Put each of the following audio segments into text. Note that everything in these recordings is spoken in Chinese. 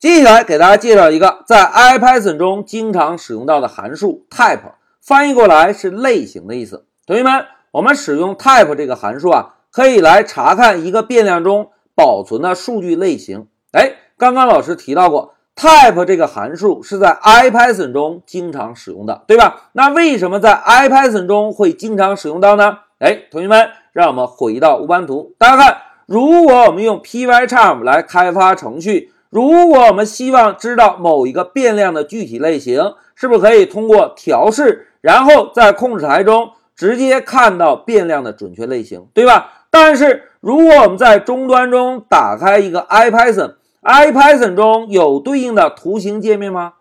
接下来给大家介绍一个在 IPython 中经常使用到的函数 type，翻译过来是类型的意思。同学们，我们使用 type 这个函数啊，可以来查看一个变量中保存的数据类型。哎，刚刚老师提到过，type 这个函数是在 IPython 中经常使用的，对吧？那为什么在 IPython 中会经常使用到呢？哎，同学们，让我们回到乌班图，大家看，如果我们用 Pycharm 来开发程序。如果我们希望知道某一个变量的具体类型，是不是可以通过调试，然后在控制台中直接看到变量的准确类型，对吧？但是如果我们在终端中打开一个 IPython，IPython 中有对应的图形界面吗？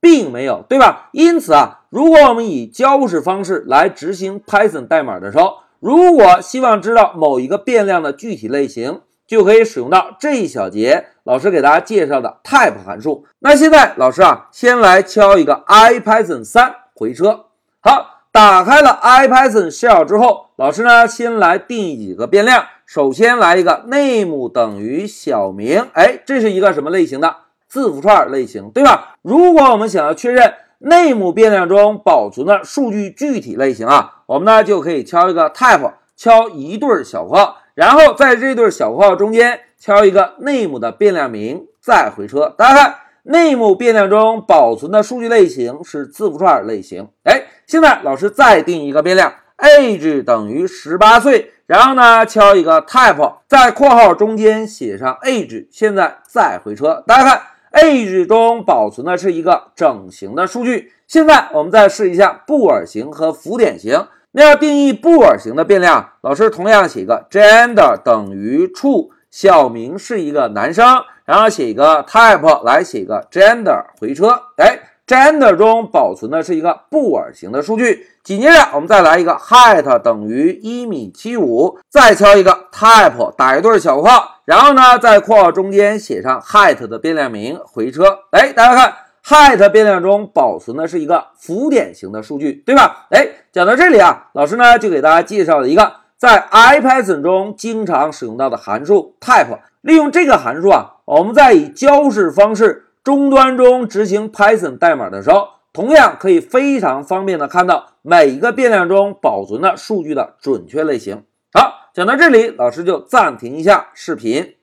并没有，对吧？因此啊，如果我们以交互式方式来执行 Python 代码的时候，如果希望知道某一个变量的具体类型，就可以使用到这一小节老师给大家介绍的 type 函数。那现在老师啊，先来敲一个 IPython 三回车。好，打开了 IPython shell 之后，老师呢先来定义几个变量。首先来一个 name 等于小明，哎，这是一个什么类型的字符串类型，对吧？如果我们想要确认 name 变量中保存的数据具体类型啊，我们呢就可以敲一个 type，敲一对小括号。然后在这对小括号中间敲一个 name 的变量名，再回车。大家看，name 变量中保存的数据类型是字符串类型。哎，现在老师再定一个变量，age 等于十八岁，然后呢敲一个 type，在括号中间写上 age，现在再回车。大家看，age 中保存的是一个整形的数据。现在我们再试一下布尔型和浮点型。那要定义布尔型的变量，老师同样写一个 gender 等于 true，小明是一个男生，然后写一个 type 来写一个 gender 回车。哎，gender 中保存的是一个布尔型的数据。紧接着我们再来一个 height 等于一米七五，再敲一个 type 打一对小括号，然后呢在括号中间写上 height 的变量名回车。哎，大家看。Height 变量中保存的是一个浮点型的数据，对吧？哎，讲到这里啊，老师呢就给大家介绍了一个在 IPython 中经常使用到的函数 type。利用这个函数啊，我们在以交式方式终端中执行 Python 代码的时候，同样可以非常方便的看到每一个变量中保存的数据的准确类型。好，讲到这里，老师就暂停一下视频。